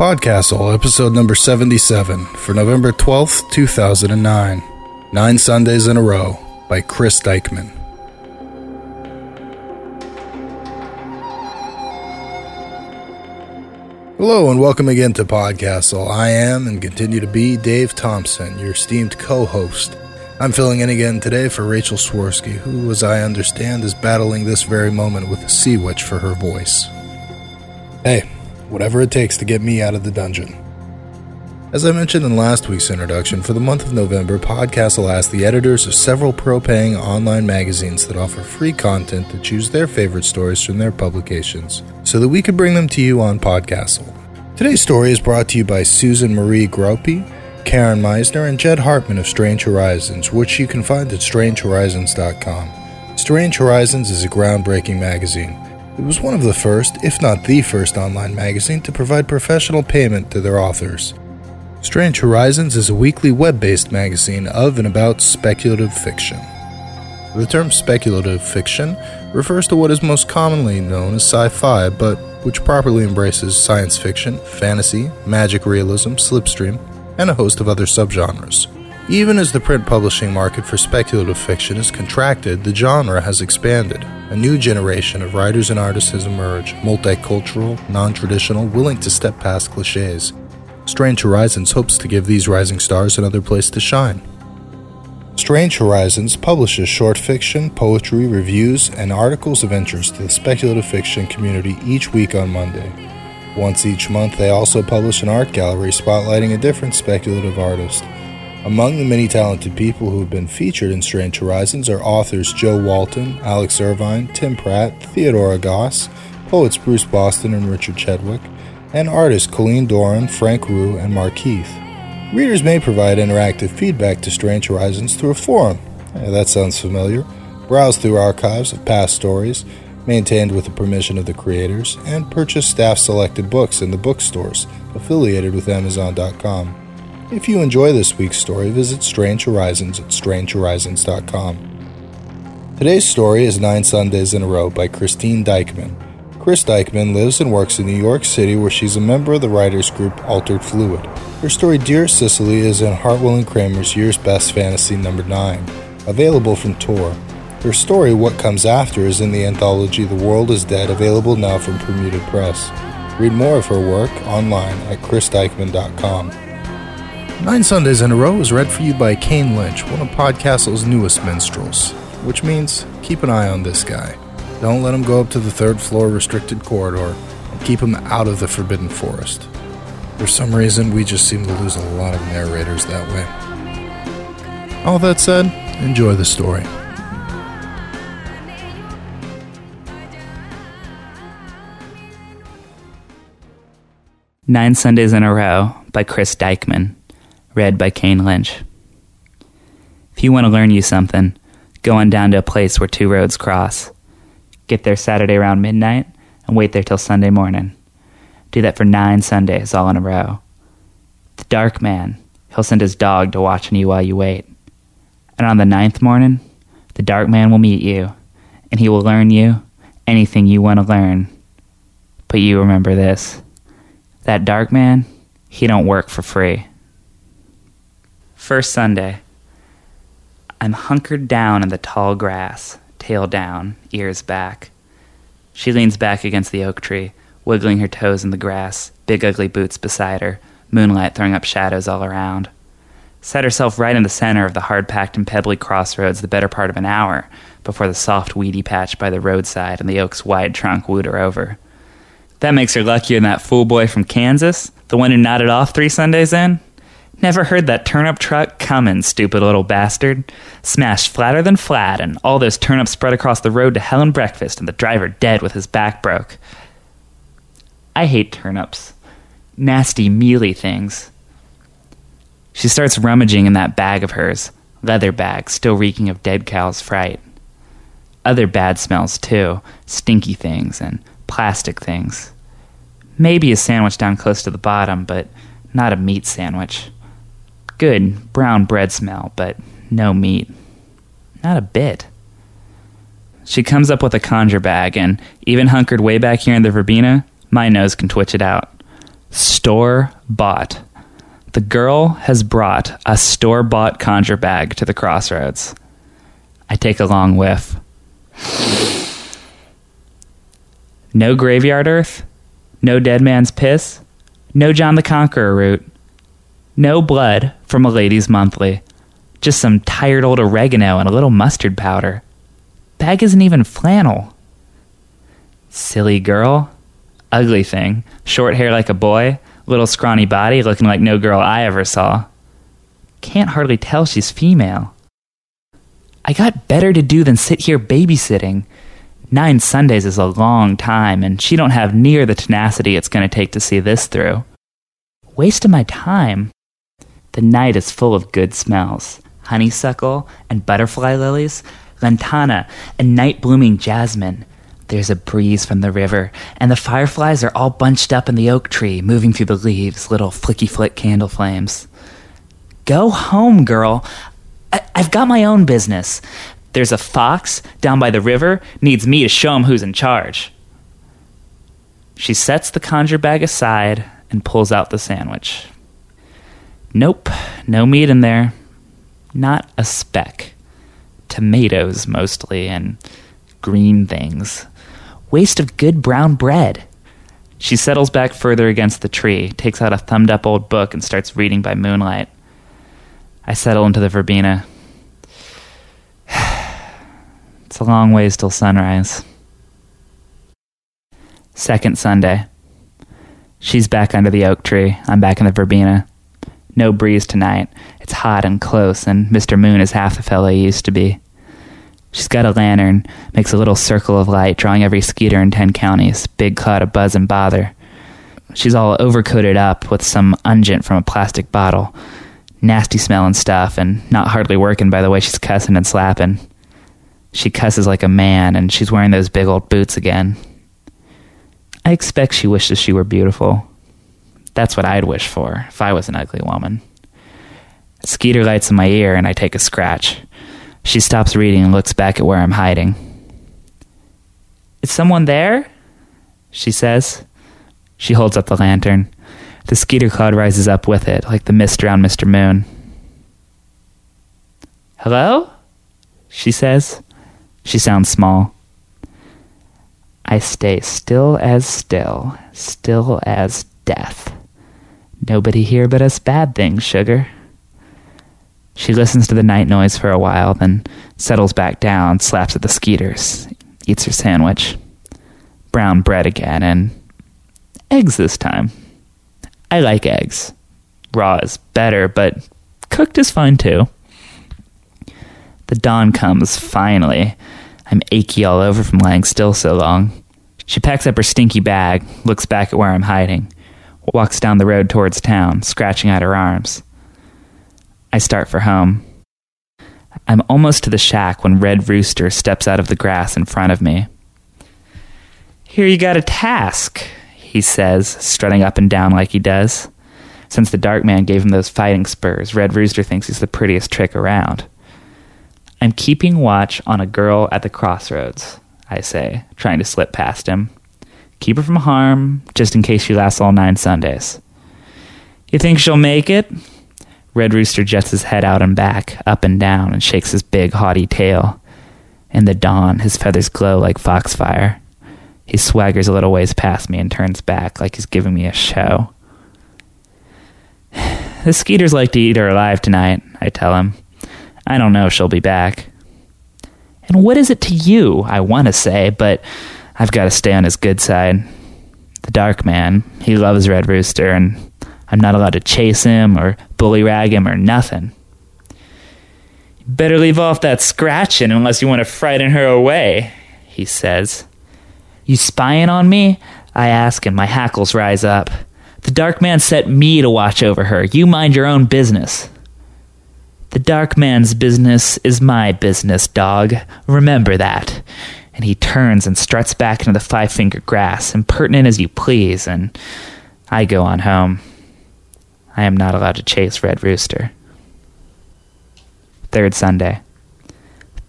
Podcastle, episode number 77, for November 12th, 2009. Nine Sundays in a Row, by Chris Dikeman. Hello and welcome again to Podcastle. I am and continue to be Dave Thompson, your esteemed co host. I'm filling in again today for Rachel Swirsky, who, as I understand, is battling this very moment with a sea witch for her voice. Hey, whatever it takes to get me out of the dungeon. As I mentioned in last week's introduction, for the month of November, Podcastle asked the editors of several pro paying online magazines that offer free content to choose their favorite stories from their publications so that we could bring them to you on Podcastle. Today's story is brought to you by Susan Marie Groppi, Karen Meisner, and Jed Hartman of Strange Horizons, which you can find at strangehorizons.com. Strange Horizons is a groundbreaking magazine it was one of the first, if not the first, online magazine to provide professional payment to their authors. Strange Horizons is a weekly web based magazine of and about speculative fiction. The term speculative fiction refers to what is most commonly known as sci fi, but which properly embraces science fiction, fantasy, magic realism, slipstream, and a host of other subgenres. Even as the print publishing market for speculative fiction has contracted, the genre has expanded. A new generation of writers and artists has emerged, multicultural, non traditional, willing to step past cliches. Strange Horizons hopes to give these rising stars another place to shine. Strange Horizons publishes short fiction, poetry, reviews, and articles of interest to the speculative fiction community each week on Monday. Once each month, they also publish an art gallery spotlighting a different speculative artist. Among the many talented people who have been featured in Strange Horizons are authors Jo Walton, Alex Irvine, Tim Pratt, Theodora Goss, poets Bruce Boston and Richard Chadwick, and artists Colleen Doran, Frank Wu, and Mark Heath. Readers may provide interactive feedback to Strange Horizons through a forum. Yeah, that sounds familiar. Browse through archives of past stories, maintained with the permission of the creators, and purchase staff selected books in the bookstores affiliated with Amazon.com. If you enjoy this week's story, visit Strange Horizons at strangehorizons.com. Today's story is Nine Sundays in a Row by Christine Dikeman. Chris Dikeman lives and works in New York City where she's a member of the writers group Altered Fluid. Her story Dear Sicily is in Hartwell and Cramer's Year's Best Fantasy number 9, available from Tor. Her story What Comes After is in the anthology The World is Dead, available now from Permuted Press. Read more of her work online at chrisdikeman.com. Nine Sundays in a Row is read for you by Kane Lynch, one of Podcastle's newest minstrels, which means keep an eye on this guy. Don't let him go up to the third floor restricted corridor, and keep him out of the Forbidden Forest. For some reason, we just seem to lose a lot of narrators that way. All that said, enjoy the story. Nine Sundays in a Row by Chris Dikeman read by Kane Lynch. If you want to learn you something, go on down to a place where two roads cross. Get there Saturday around midnight and wait there till Sunday morning. Do that for nine Sundays all in a row. The dark man, he'll send his dog to watch on you while you wait. And on the ninth morning, the dark man will meet you, and he will learn you anything you want to learn. But you remember this that dark man, he don't work for free. First Sunday. I'm hunkered down in the tall grass, tail down, ears back. She leans back against the oak tree, wiggling her toes in the grass, big ugly boots beside her, moonlight throwing up shadows all around. Set herself right in the center of the hard packed and pebbly crossroads the better part of an hour before the soft weedy patch by the roadside and the oak's wide trunk wooed her over. That makes her luckier than that fool boy from Kansas, the one who nodded off three Sundays in. Never heard that turnip truck coming, stupid little bastard. Smashed flatter than flat, and all those turnips spread across the road to hell and breakfast, and the driver dead with his back broke. I hate turnips. Nasty, mealy things. She starts rummaging in that bag of hers, leather bag, still reeking of dead cow's fright. Other bad smells, too stinky things and plastic things. Maybe a sandwich down close to the bottom, but not a meat sandwich. Good brown bread smell, but no meat. Not a bit. She comes up with a conjure bag, and even hunkered way back here in the verbena, my nose can twitch it out. Store bought. The girl has brought a store bought conjure bag to the crossroads. I take a long whiff. No graveyard earth, no dead man's piss, no John the Conqueror root, no blood from a lady's monthly, just some tired old oregano and a little mustard powder. Bag isn't even flannel. Silly girl. Ugly thing. Short hair like a boy, little scrawny body looking like no girl I ever saw. Can't hardly tell she's female. I got better to do than sit here babysitting. Nine Sundays is a long time, and she don't have near the tenacity it's going to take to see this through. Waste of my time. The night is full of good smells honeysuckle and butterfly lilies, lantana and night blooming jasmine. There's a breeze from the river, and the fireflies are all bunched up in the oak tree, moving through the leaves, little flicky flick candle flames. Go home, girl. I- I've got my own business. There's a fox down by the river, needs me to show him who's in charge. She sets the conjure bag aside and pulls out the sandwich. Nope, no meat in there. Not a speck. Tomatoes, mostly, and green things. Waste of good brown bread. She settles back further against the tree, takes out a thumbed up old book, and starts reading by moonlight. I settle into the verbena. it's a long ways till sunrise. Second Sunday. She's back under the oak tree. I'm back in the verbena. No breeze tonight. It's hot and close, and Mr. Moon is half the fellow he used to be. She's got a lantern, makes a little circle of light, drawing every skeeter in ten counties, big cloud of buzz and bother. She's all overcoated up with some unguent from a plastic bottle. Nasty smelling stuff, and not hardly working by the way she's cussing and slapping. She cusses like a man, and she's wearing those big old boots again. I expect she wishes she were beautiful. That's what I'd wish for if I was an ugly woman. Skeeter lights in my ear, and I take a scratch. She stops reading and looks back at where I'm hiding. Is someone there? She says. She holds up the lantern. The skeeter cloud rises up with it, like the mist around Mr. Moon. Hello? She says. She sounds small. I stay still as still, still as death. Nobody here but us bad things, sugar. She listens to the night noise for a while, then settles back down, slaps at the skeeters, eats her sandwich. Brown bread again, and eggs this time. I like eggs. Raw is better, but cooked is fine too. The dawn comes, finally. I'm achy all over from lying still so long. She packs up her stinky bag, looks back at where I'm hiding, walks down the road towards town, scratching at her arms. I start for home. I'm almost to the shack when Red Rooster steps out of the grass in front of me. Here you got a task, he says, strutting up and down like he does. Since the Dark Man gave him those fighting spurs, Red Rooster thinks he's the prettiest trick around. I'm keeping watch on a girl at the crossroads, I say, trying to slip past him. Keep her from harm, just in case she lasts all nine Sundays. You think she'll make it? Red Rooster jets his head out and back, up and down, and shakes his big, haughty tail. In the dawn, his feathers glow like foxfire. He swaggers a little ways past me and turns back like he's giving me a show. The skeeters like to eat her alive tonight, I tell him. I don't know if she'll be back. And what is it to you, I want to say, but I've got to stay on his good side. The Dark Man, he loves Red Rooster, and I'm not allowed to chase him or bully rag him or nothing. Better leave off that scratching unless you want to frighten her away, he says. You spying on me? I ask, and my hackles rise up. The Dark Man set me to watch over her. You mind your own business. The Dark Man's business is my business, dog. Remember that. And he turns and struts back into the five finger grass, impertinent as you please, and I go on home. I am not allowed to chase Red Rooster. Third Sunday.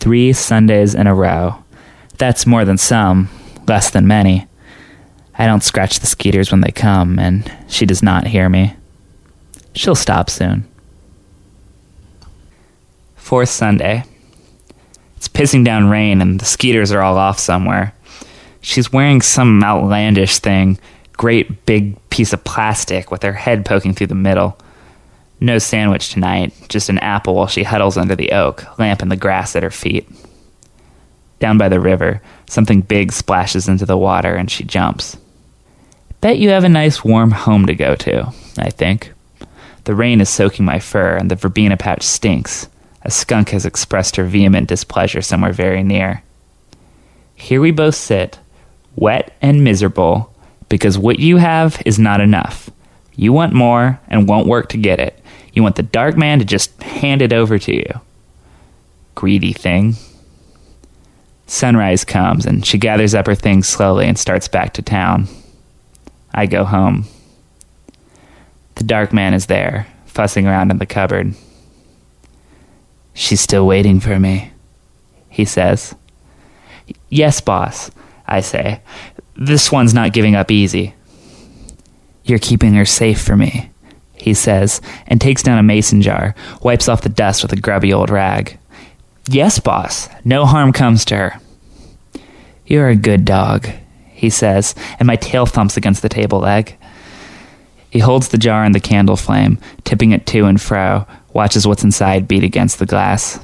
Three Sundays in a row. That's more than some, less than many. I don't scratch the skeeters when they come, and she does not hear me. She'll stop soon. Fourth Sunday. It's pissing down rain, and the skeeters are all off somewhere. She's wearing some outlandish thing, great big piece of plastic with her head poking through the middle. No sandwich tonight, just an apple while she huddles under the oak, lamp in the grass at her feet. Down by the river, something big splashes into the water and she jumps. Bet you have a nice warm home to go to, I think. The rain is soaking my fur and the verbena patch stinks. A skunk has expressed her vehement displeasure somewhere very near. Here we both sit, wet and miserable, because what you have is not enough. You want more and won't work to get it. You want the dark man to just hand it over to you. Greedy thing. Sunrise comes, and she gathers up her things slowly and starts back to town. I go home. The dark man is there, fussing around in the cupboard. She's still waiting for me, he says. Yes, boss, I say. This one's not giving up easy. You're keeping her safe for me, he says, and takes down a mason jar, wipes off the dust with a grubby old rag. Yes, boss. No harm comes to her. You're a good dog, he says, and my tail thumps against the table leg. He holds the jar in the candle flame, tipping it to and fro, watches what's inside beat against the glass.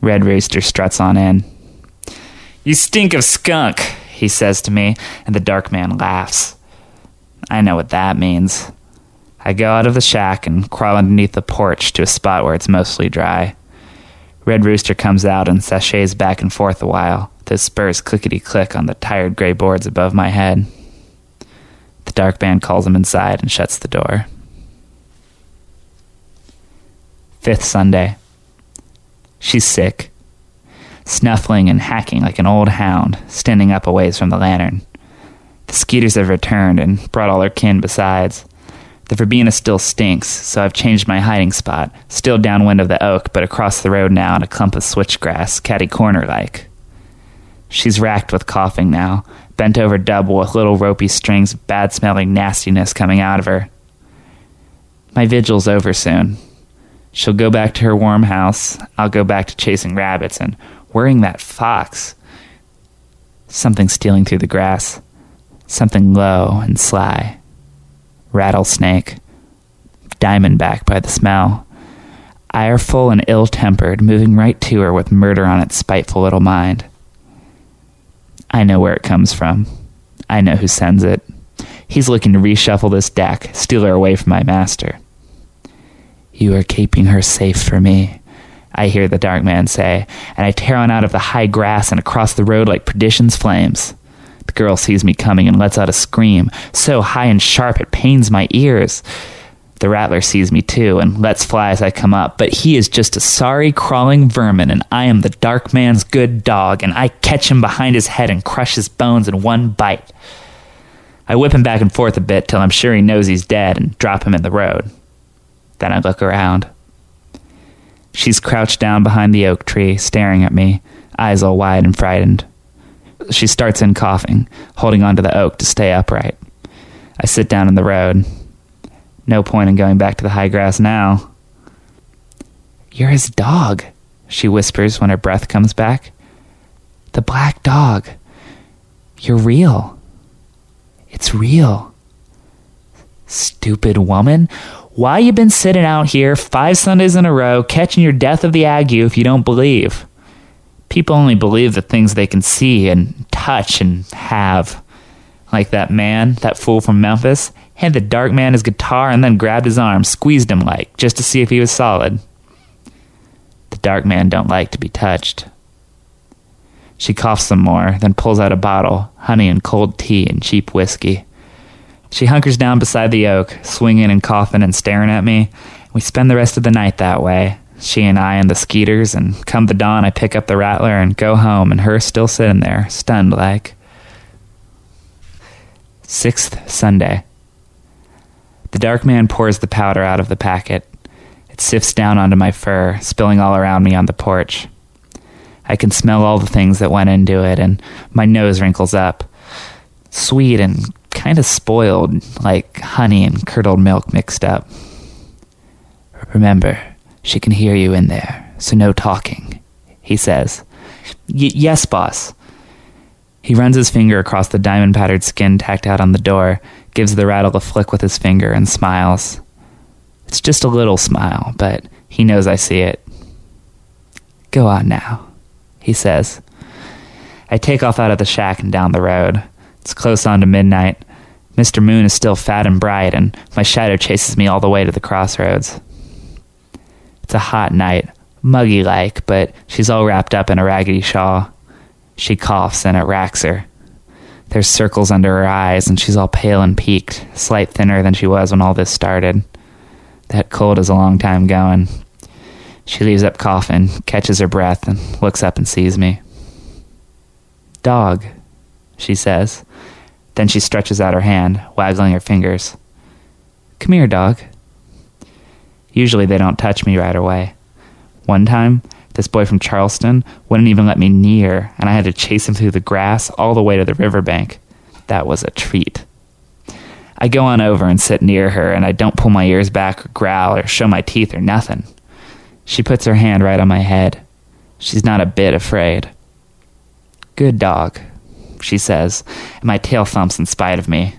Red Rooster struts on in. You stink of skunk, he says to me, and the dark man laughs. I know what that means. I go out of the shack and crawl underneath the porch to a spot where it's mostly dry. Red Rooster comes out and sashays back and forth a while, his spurs clickety click on the tired gray boards above my head. The dark man calls him inside and shuts the door. Fifth Sunday. She's sick, snuffling and hacking like an old hound, standing up a ways from the lantern. The skeeters have returned and brought all her kin besides. The verbena still stinks, so I've changed my hiding spot, still downwind of the oak, but across the road now in a clump of switchgrass, catty corner like. She's racked with coughing now, bent over double with little ropey strings of bad smelling nastiness coming out of her. My vigil's over soon. She'll go back to her warm house. I'll go back to chasing rabbits and worrying that fox. Something stealing through the grass. Something low and sly. Rattlesnake. Diamondback by the smell. Ireful and ill tempered, moving right to her with murder on its spiteful little mind. I know where it comes from. I know who sends it. He's looking to reshuffle this deck, steal her away from my master. You are keeping her safe for me, I hear the dark man say, and I tear on out of the high grass and across the road like perdition's flames. The girl sees me coming and lets out a scream, so high and sharp it pains my ears. The rattler sees me too and lets fly as I come up, but he is just a sorry crawling vermin, and I am the dark man's good dog, and I catch him behind his head and crush his bones in one bite. I whip him back and forth a bit till I'm sure he knows he's dead and drop him in the road. Then I look around. She's crouched down behind the oak tree, staring at me, eyes all wide and frightened. She starts in coughing, holding onto the oak to stay upright. I sit down in the road. No point in going back to the high grass now. You're his dog, she whispers when her breath comes back. The black dog. You're real. It's real. Stupid woman. Why you been sitting out here five Sundays in a row catching your death of the ague if you don't believe? People only believe the things they can see and touch and have. Like that man, that fool from Memphis, handed the dark man his guitar and then grabbed his arm, squeezed him like, just to see if he was solid. The dark man don't like to be touched. She coughs some more, then pulls out a bottle, honey and cold tea and cheap whiskey. She hunkers down beside the oak, swinging and coughing and staring at me. We spend the rest of the night that way, she and I and the skeeters, and come the dawn, I pick up the rattler and go home, and her still sitting there, stunned like. Sixth Sunday. The dark man pours the powder out of the packet. It sifts down onto my fur, spilling all around me on the porch. I can smell all the things that went into it, and my nose wrinkles up. Sweet and kind of spoiled, like honey and curdled milk mixed up. Remember, she can hear you in there, so no talking, he says. yes, boss. He runs his finger across the diamond patterned skin tacked out on the door, gives the rattle a flick with his finger, and smiles. It's just a little smile, but he knows I see it. Go on now, he says. I take off out of the shack and down the road. It's close on to midnight. Mr. Moon is still fat and bright, and my shadow chases me all the way to the crossroads. It's a hot night, muggy like, but she's all wrapped up in a raggedy shawl. She coughs and it racks her. There's circles under her eyes, and she's all pale and peaked, slight thinner than she was when all this started. That cold is a long time going. She leaves up coughing, catches her breath, and looks up and sees me. Dog, she says. Then she stretches out her hand, waggling her fingers. Come here, dog. Usually they don't touch me right away. One time, this boy from Charleston wouldn't even let me near, and I had to chase him through the grass all the way to the riverbank. That was a treat. I go on over and sit near her, and I don't pull my ears back or growl or show my teeth or nothing. She puts her hand right on my head. She's not a bit afraid. Good dog, she says, and my tail thumps in spite of me.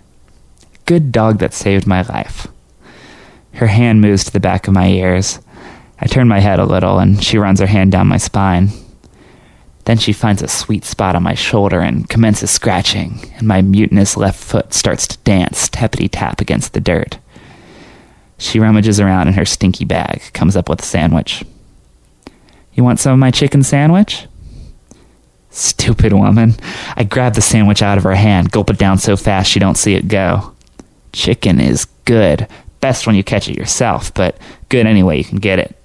Good dog that saved my life. Her hand moves to the back of my ears. I turn my head a little, and she runs her hand down my spine. Then she finds a sweet spot on my shoulder and commences scratching, and my mutinous left foot starts to dance tappity tap against the dirt. She rummages around in her stinky bag, comes up with a sandwich. You want some of my chicken sandwich? Stupid woman. I grab the sandwich out of her hand, gulp it down so fast she don't see it go. Chicken is good. Best when you catch it yourself, but good anyway you can get it.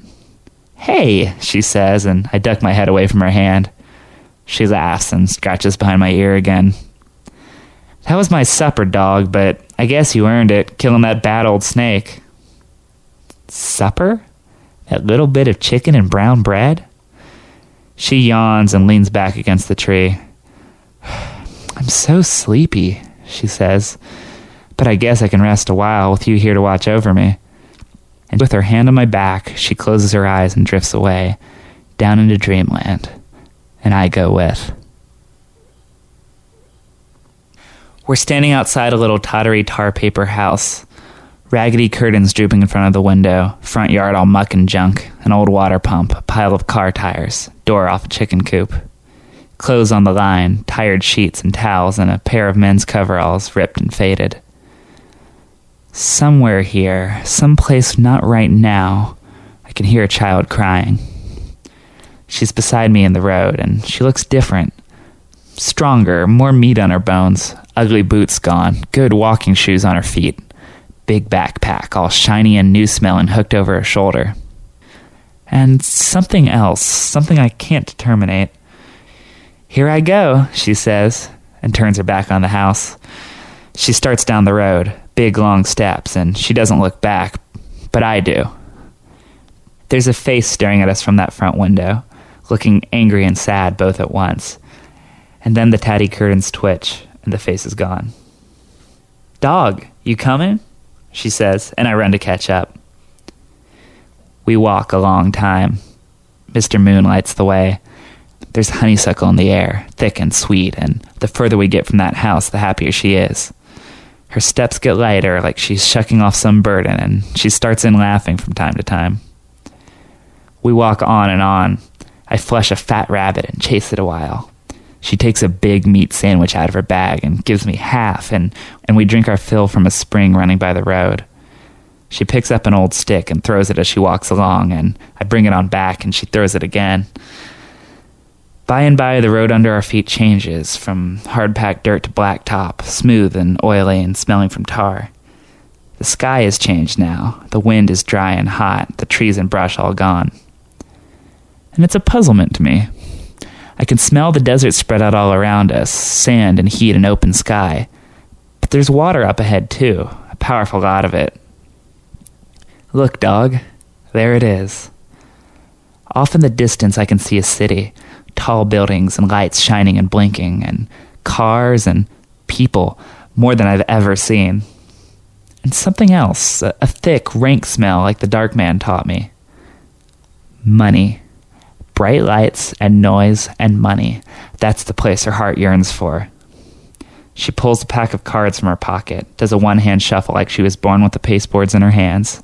Hey, she says, and I duck my head away from her hand. She laughs and scratches behind my ear again. That was my supper, dog, but I guess you earned it, killing that bad old snake. Supper? That little bit of chicken and brown bread? She yawns and leans back against the tree. I'm so sleepy, she says, but I guess I can rest a while with you here to watch over me and with her hand on my back, she closes her eyes and drifts away, down into dreamland, and I go with. We're standing outside a little tottery tar paper house. Raggedy curtains drooping in front of the window, front yard all muck and junk, an old water pump, a pile of car tires, door off a chicken coop. Clothes on the line, tired sheets and towels, and a pair of men's coveralls ripped and faded. Somewhere here, someplace not right now, I can hear a child crying. She's beside me in the road, and she looks different. Stronger, more meat on her bones, ugly boots gone, good walking shoes on her feet, big backpack, all shiny and new smelling, hooked over her shoulder. And something else, something I can't determine. Here I go, she says, and turns her back on the house. She starts down the road, big long steps, and she doesn't look back, but I do. There's a face staring at us from that front window, looking angry and sad both at once. And then the tatty curtains twitch, and the face is gone. Dog, you coming? She says, and I run to catch up. We walk a long time. Mr. Moon lights the way. There's honeysuckle in the air, thick and sweet, and the further we get from that house, the happier she is. Her steps get lighter, like she's shucking off some burden, and she starts in laughing from time to time. We walk on and on. I flush a fat rabbit and chase it a while. She takes a big meat sandwich out of her bag and gives me half, and, and we drink our fill from a spring running by the road. She picks up an old stick and throws it as she walks along, and I bring it on back, and she throws it again. By and by, the road under our feet changes from hard packed dirt to blacktop, smooth and oily and smelling from tar. The sky has changed now. The wind is dry and hot, the trees and brush all gone. And it's a puzzlement to me. I can smell the desert spread out all around us sand and heat and open sky. But there's water up ahead, too, a powerful lot of it. Look, dog, there it is. Off in the distance, I can see a city tall buildings and lights shining and blinking, and cars and people, more than I've ever seen. And something else, a, a thick, rank smell like the dark man taught me. Money. Bright lights and noise and money. That's the place her heart yearns for. She pulls a pack of cards from her pocket, does a one hand shuffle like she was born with the pasteboards in her hands.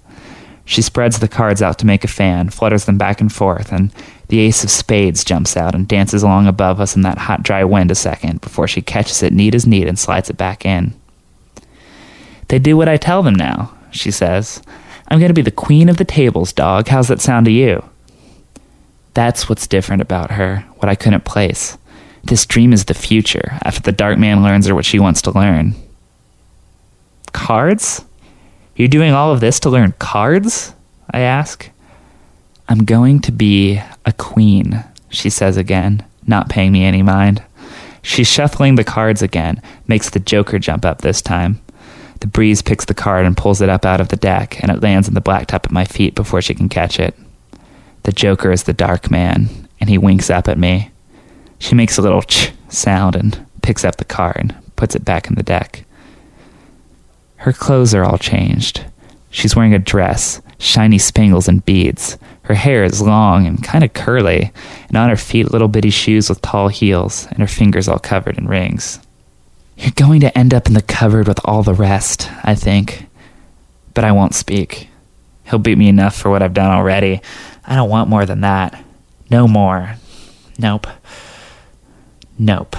She spreads the cards out to make a fan, flutters them back and forth, and the ace of spades jumps out and dances along above us in that hot, dry wind a second before she catches it neat as neat and slides it back in. They do what I tell them now, she says. I'm going to be the queen of the tables, dog. How's that sound to you? That's what's different about her, what I couldn't place. This dream is the future, after the dark man learns her what she wants to learn. Cards? You're doing all of this to learn cards? I ask. I'm going to be a queen, she says again, not paying me any mind. She's shuffling the cards again, makes the joker jump up this time. The breeze picks the card and pulls it up out of the deck, and it lands on the blacktop at my feet before she can catch it. The joker is the dark man, and he winks up at me. She makes a little ch sound and picks up the card, and puts it back in the deck. Her clothes are all changed. She's wearing a dress, shiny spangles and beads. Her hair is long and kind of curly, and on her feet, little bitty shoes with tall heels, and her fingers all covered in rings. You're going to end up in the cupboard with all the rest, I think. But I won't speak. He'll beat me enough for what I've done already. I don't want more than that. No more. Nope. Nope.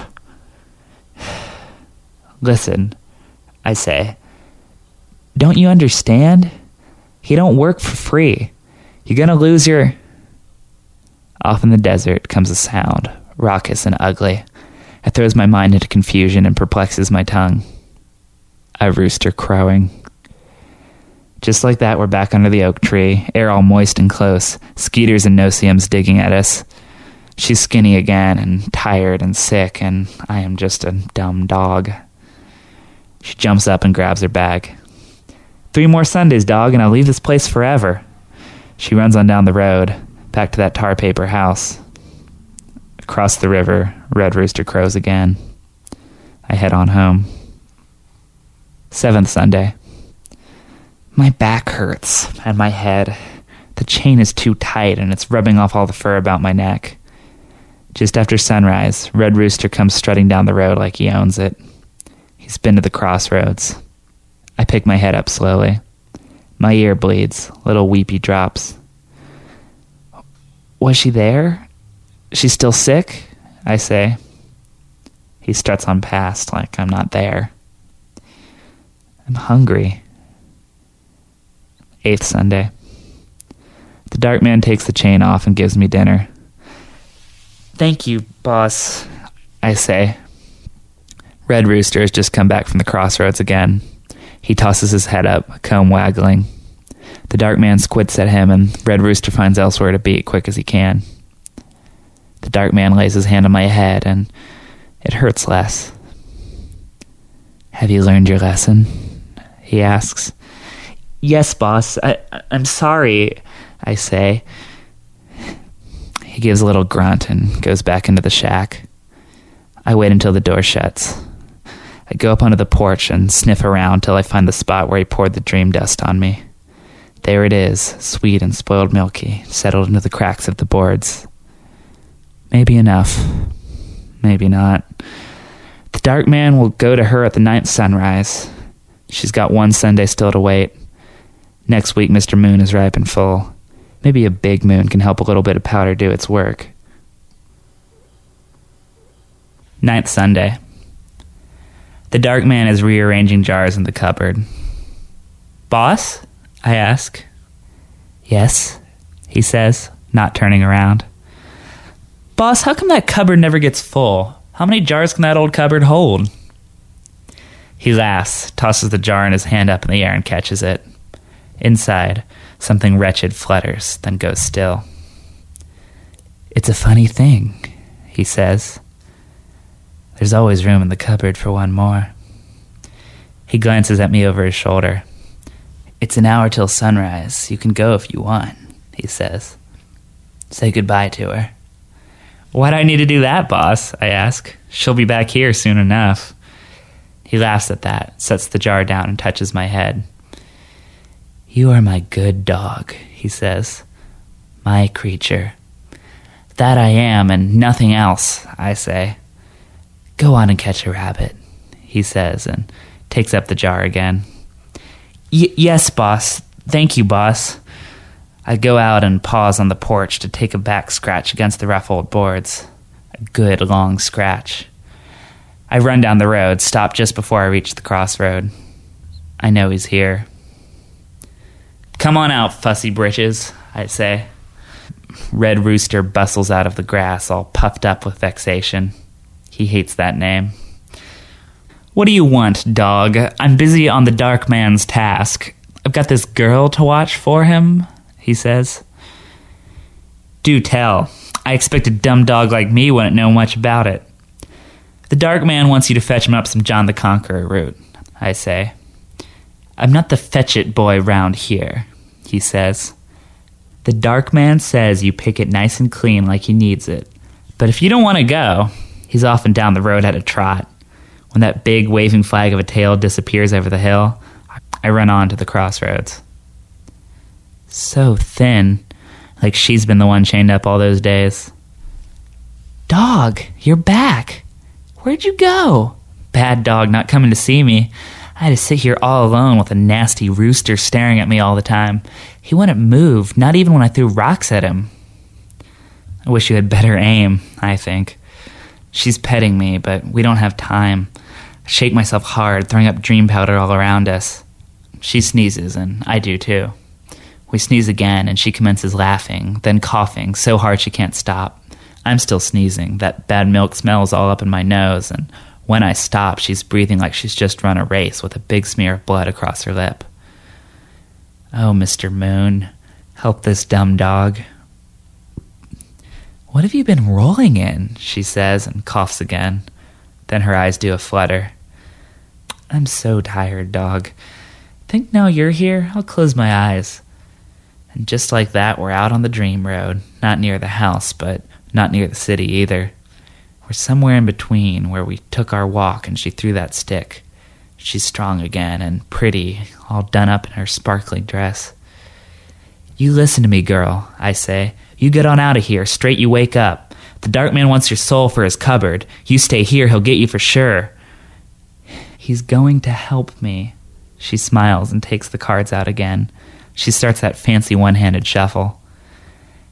Listen, I say. Don't you understand? He don't work for free. You're gonna lose your. Off in the desert comes a sound, raucous and ugly. It throws my mind into confusion and perplexes my tongue. A rooster crowing. Just like that, we're back under the oak tree, air all moist and close, skeeters and no-see-ums digging at us. She's skinny again and tired and sick, and I am just a dumb dog. She jumps up and grabs her bag. Three more Sundays, dog, and I'll leave this place forever. She runs on down the road, back to that tar paper house. Across the river, Red Rooster crows again. I head on home. Seventh Sunday. My back hurts, and my head. The chain is too tight, and it's rubbing off all the fur about my neck. Just after sunrise, Red Rooster comes strutting down the road like he owns it. He's been to the crossroads. I pick my head up slowly. My ear bleeds, little weepy drops. Was she there? She's still sick? I say. He struts on past like I'm not there. I'm hungry. Eighth Sunday. The dark man takes the chain off and gives me dinner. Thank you, boss, I say. Red Rooster has just come back from the crossroads again. He tosses his head up, comb waggling. The dark man squints at him, and Red Rooster finds elsewhere to be quick as he can. The dark man lays his hand on my head, and it hurts less. Have you learned your lesson? He asks. Yes, boss. I, I'm sorry, I say. He gives a little grunt and goes back into the shack. I wait until the door shuts. I go up onto the porch and sniff around till I find the spot where he poured the dream dust on me. There it is, sweet and spoiled milky, settled into the cracks of the boards. Maybe enough. Maybe not. The dark man will go to her at the ninth sunrise. She's got one Sunday still to wait. Next week, Mr. Moon is ripe and full. Maybe a big moon can help a little bit of powder do its work. Ninth Sunday. The dark man is rearranging jars in the cupboard. Boss? I ask. Yes, he says, not turning around. Boss, how come that cupboard never gets full? How many jars can that old cupboard hold? He laughs, tosses the jar in his hand up in the air, and catches it. Inside, something wretched flutters, then goes still. It's a funny thing, he says. There's always room in the cupboard for one more. He glances at me over his shoulder. It's an hour till sunrise. You can go if you want, he says. Say goodbye to her. Why do I need to do that, boss? I ask. She'll be back here soon enough. He laughs at that, sets the jar down, and touches my head. You are my good dog, he says. My creature. That I am, and nothing else, I say. Go on and catch a rabbit, he says, and takes up the jar again. Yes, boss. Thank you, boss. I go out and pause on the porch to take a back scratch against the rough old boards. A good long scratch. I run down the road, stop just before I reach the crossroad. I know he's here. Come on out, fussy britches, I say. Red Rooster bustles out of the grass, all puffed up with vexation. He hates that name. What do you want, dog? I'm busy on the dark man's task. I've got this girl to watch for him, he says. Do tell. I expect a dumb dog like me wouldn't know much about it. The dark man wants you to fetch him up some John the Conqueror root, I say. I'm not the fetch it boy round here, he says. The dark man says you pick it nice and clean like he needs it. But if you don't want to go, he's off and down the road at a trot. When that big waving flag of a tail disappears over the hill, I run on to the crossroads. So thin, like she's been the one chained up all those days. Dog, you're back. Where'd you go? Bad dog not coming to see me. I had to sit here all alone with a nasty rooster staring at me all the time. He wouldn't move, not even when I threw rocks at him. I wish you had better aim, I think. She's petting me, but we don't have time. I shake myself hard, throwing up dream powder all around us. She sneezes, and I do too. We sneeze again, and she commences laughing, then coughing so hard she can't stop. I'm still sneezing. That bad milk smells all up in my nose, and when I stop, she's breathing like she's just run a race with a big smear of blood across her lip. Oh, Mr. Moon, help this dumb dog. What have you been rolling in? she says and coughs again. Then her eyes do a flutter. I'm so tired, dog. Think now you're here, I'll close my eyes. And just like that, we're out on the dream road, not near the house, but not near the city either. We're somewhere in between where we took our walk and she threw that stick. She's strong again and pretty, all done up in her sparkling dress. You listen to me, girl, I say. You get on out of here, straight you wake up. The dark man wants your soul for his cupboard. You stay here, he'll get you for sure. He's going to help me. She smiles and takes the cards out again. She starts that fancy one handed shuffle.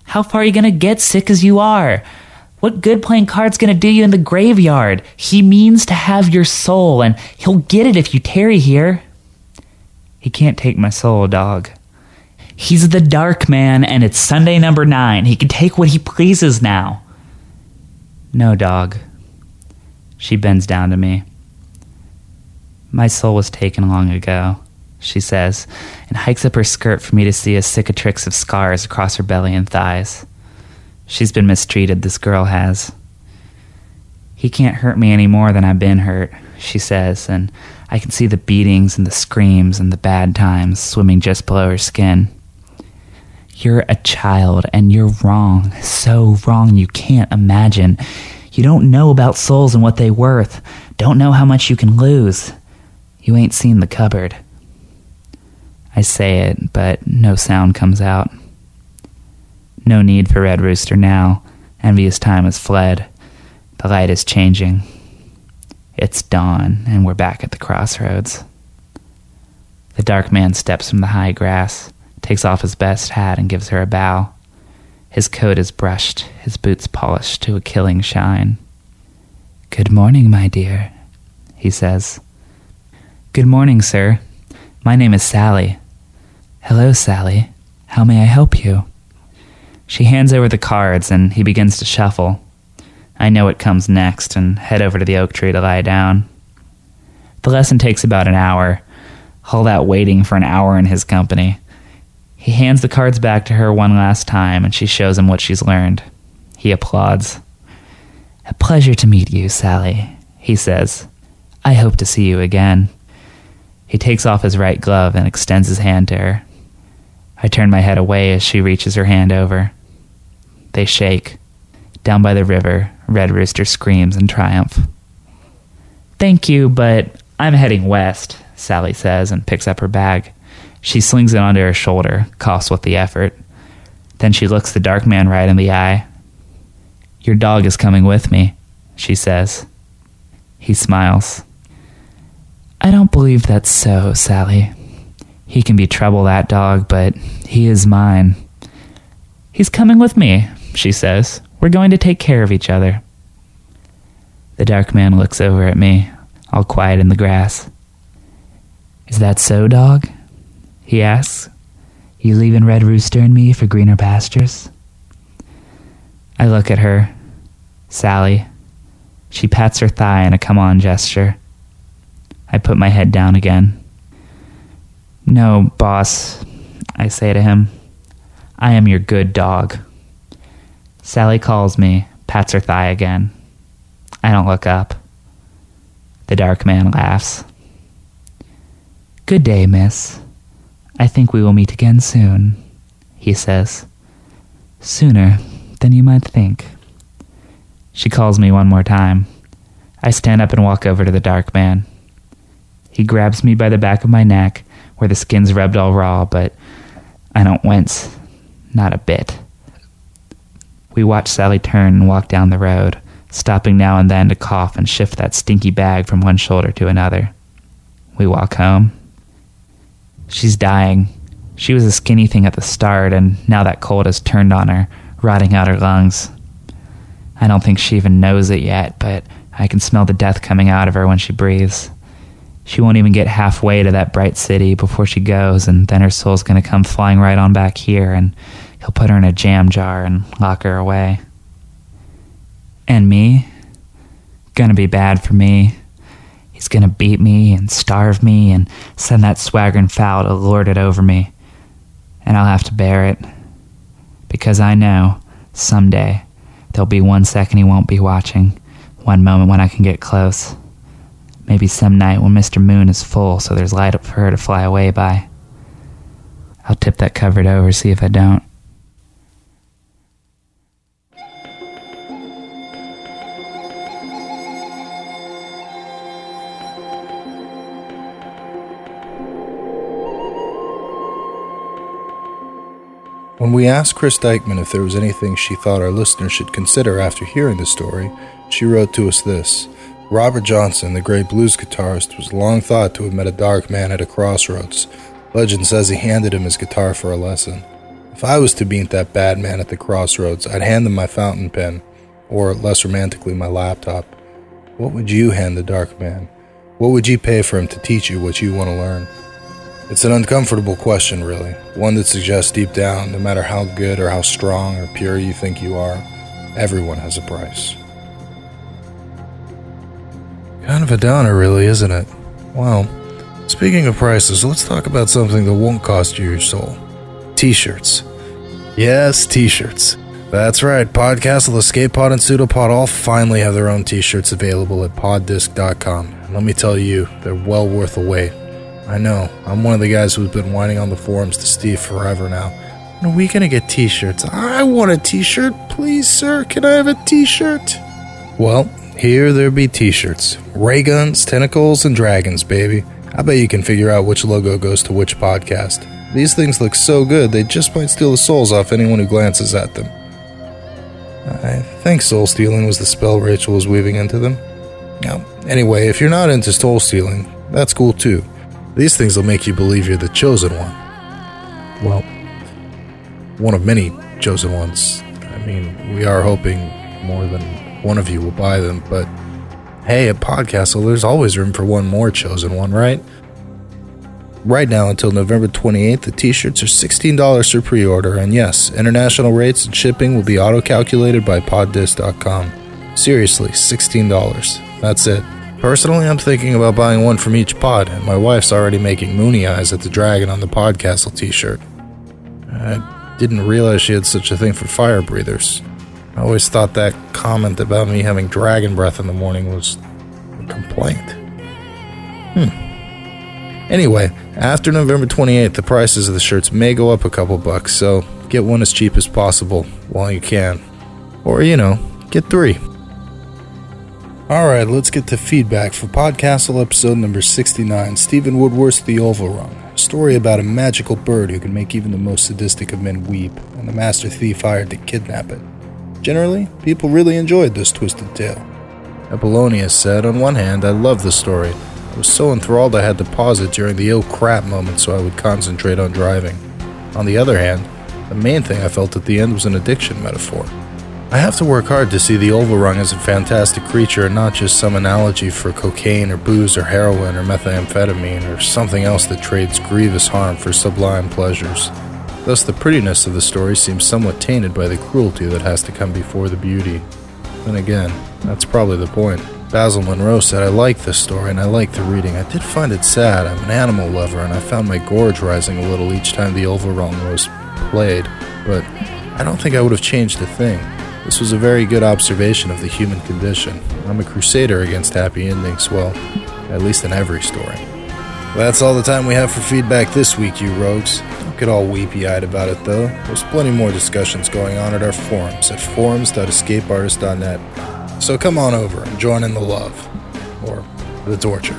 How far are you going to get, sick as you are? What good playing cards going to do you in the graveyard? He means to have your soul, and he'll get it if you tarry here. He can't take my soul, dog. He's the dark man, and it's Sunday number nine. He can take what he pleases now. No, dog. She bends down to me. My soul was taken long ago, she says, and hikes up her skirt for me to see a cicatrix of scars across her belly and thighs. She's been mistreated, this girl has. He can't hurt me any more than I've been hurt, she says, and I can see the beatings and the screams and the bad times swimming just below her skin. You're a child and you're wrong. So wrong you can't imagine. You don't know about souls and what they worth. Don't know how much you can lose. You ain't seen the cupboard. I say it, but no sound comes out. No need for Red Rooster now. Envious time has fled. The light is changing. It's dawn, and we're back at the crossroads. The dark man steps from the high grass takes off his best hat and gives her a bow. His coat is brushed, his boots polished to a killing shine. Good morning, my dear, he says. Good morning, sir. My name is Sally. Hello, Sally. How may I help you? She hands over the cards and he begins to shuffle. I know what comes next and head over to the oak tree to lie down. The lesson takes about an hour, all that waiting for an hour in his company. He hands the cards back to her one last time, and she shows him what she's learned. He applauds. A pleasure to meet you, Sally, he says. I hope to see you again. He takes off his right glove and extends his hand to her. I turn my head away as she reaches her hand over. They shake. Down by the river, Red Rooster screams in triumph. Thank you, but I'm heading west, Sally says and picks up her bag. She slings it onto her shoulder, coughs with the effort. Then she looks the dark man right in the eye. Your dog is coming with me, she says. He smiles. I don't believe that's so, Sally. He can be trouble, that dog, but he is mine. He's coming with me, she says. We're going to take care of each other. The dark man looks over at me, all quiet in the grass. Is that so, dog? He asks. You leaving Red Rooster and me for greener pastures? I look at her. Sally. She pats her thigh in a come on gesture. I put my head down again. No, boss, I say to him. I am your good dog. Sally calls me, pats her thigh again. I don't look up. The dark man laughs. Good day, miss. I think we will meet again soon, he says. Sooner than you might think. She calls me one more time. I stand up and walk over to the dark man. He grabs me by the back of my neck, where the skin's rubbed all raw, but I don't wince. Not a bit. We watch Sally turn and walk down the road, stopping now and then to cough and shift that stinky bag from one shoulder to another. We walk home. She's dying. She was a skinny thing at the start, and now that cold has turned on her, rotting out her lungs. I don't think she even knows it yet, but I can smell the death coming out of her when she breathes. She won't even get halfway to that bright city before she goes, and then her soul's gonna come flying right on back here, and he'll put her in a jam jar and lock her away. And me? Gonna be bad for me. He's gonna beat me and starve me and send that swaggering fowl to lord it over me. And I'll have to bear it. Because I know, someday, there'll be one second he won't be watching, one moment when I can get close. Maybe some night when Mr. Moon is full so there's light up for her to fly away by. I'll tip that covered over, see if I don't. When we asked Chris Dikeman if there was anything she thought our listeners should consider after hearing the story, she wrote to us this Robert Johnson, the great blues guitarist, was long thought to have met a dark man at a crossroads. Legend says he handed him his guitar for a lesson. If I was to meet that bad man at the crossroads, I'd hand him my fountain pen, or less romantically, my laptop. What would you hand the dark man? What would you pay for him to teach you what you want to learn? It's an uncomfortable question, really. One that suggests deep down, no matter how good or how strong or pure you think you are, everyone has a price. Kind of a downer, really, isn't it? Well, speaking of prices, let's talk about something that won't cost you your soul t shirts. Yes, t shirts. That's right, Podcastle, Escape Pod, and Pseudopod all finally have their own t shirts available at poddisc.com. And let me tell you, they're well worth the wait. I know. I'm one of the guys who's been whining on the forums to Steve forever now. When are we gonna get t shirts? I want a t shirt. Please, sir, can I have a t shirt? Well, here there be t shirts. Ray guns, tentacles, and dragons, baby. I bet you can figure out which logo goes to which podcast. These things look so good, they just might steal the souls off anyone who glances at them. I think soul stealing was the spell Rachel was weaving into them. Now, anyway, if you're not into soul stealing, that's cool too. These things will make you believe you're the chosen one. Well, one of many chosen ones. I mean, we are hoping more than one of you will buy them, but hey, at Podcastle, there's always room for one more chosen one, right? Right now, until November 28th, the t shirts are $16 for pre order, and yes, international rates and shipping will be auto calculated by poddisc.com. Seriously, $16. That's it. Personally, I'm thinking about buying one from each pod, and my wife's already making moony eyes at the dragon on the Podcastle t shirt. I didn't realize she had such a thing for fire breathers. I always thought that comment about me having dragon breath in the morning was a complaint. Hmm. Anyway, after November 28th, the prices of the shirts may go up a couple bucks, so get one as cheap as possible while you can. Or, you know, get three. Alright, let's get to feedback for Podcastle episode number 69 Stephen Woodworth's The Oval Rung. A story about a magical bird who can make even the most sadistic of men weep, and the master thief hired to kidnap it. Generally, people really enjoyed this twisted tale. Apollonius said, On one hand, I loved the story. I was so enthralled I had to pause it during the oh crap moment so I would concentrate on driving. On the other hand, the main thing I felt at the end was an addiction metaphor. I have to work hard to see the oval as a fantastic creature and not just some analogy for cocaine or booze or heroin or methamphetamine or something else that trades grievous harm for sublime pleasures. Thus, the prettiness of the story seems somewhat tainted by the cruelty that has to come before the beauty. Then again, that's probably the point. Basil Monroe said, I like this story and I like the reading. I did find it sad. I'm an animal lover and I found my gorge rising a little each time the oval was played, but I don't think I would have changed a thing. This was a very good observation of the human condition. I'm a crusader against happy endings, well, at least in every story. That's all the time we have for feedback this week, you rogues. Don't get all weepy eyed about it, though. There's plenty more discussions going on at our forums at forums.escapeartist.net. So come on over and join in the love. Or the torture.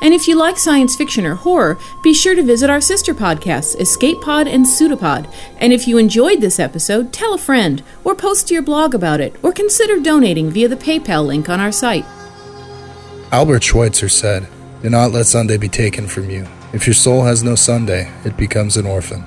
And if you like science fiction or horror, be sure to visit our sister podcasts, Escape Pod and Pseudopod. And if you enjoyed this episode, tell a friend, or post to your blog about it, or consider donating via the PayPal link on our site. Albert Schweitzer said, Do not let Sunday be taken from you. If your soul has no Sunday, it becomes an orphan.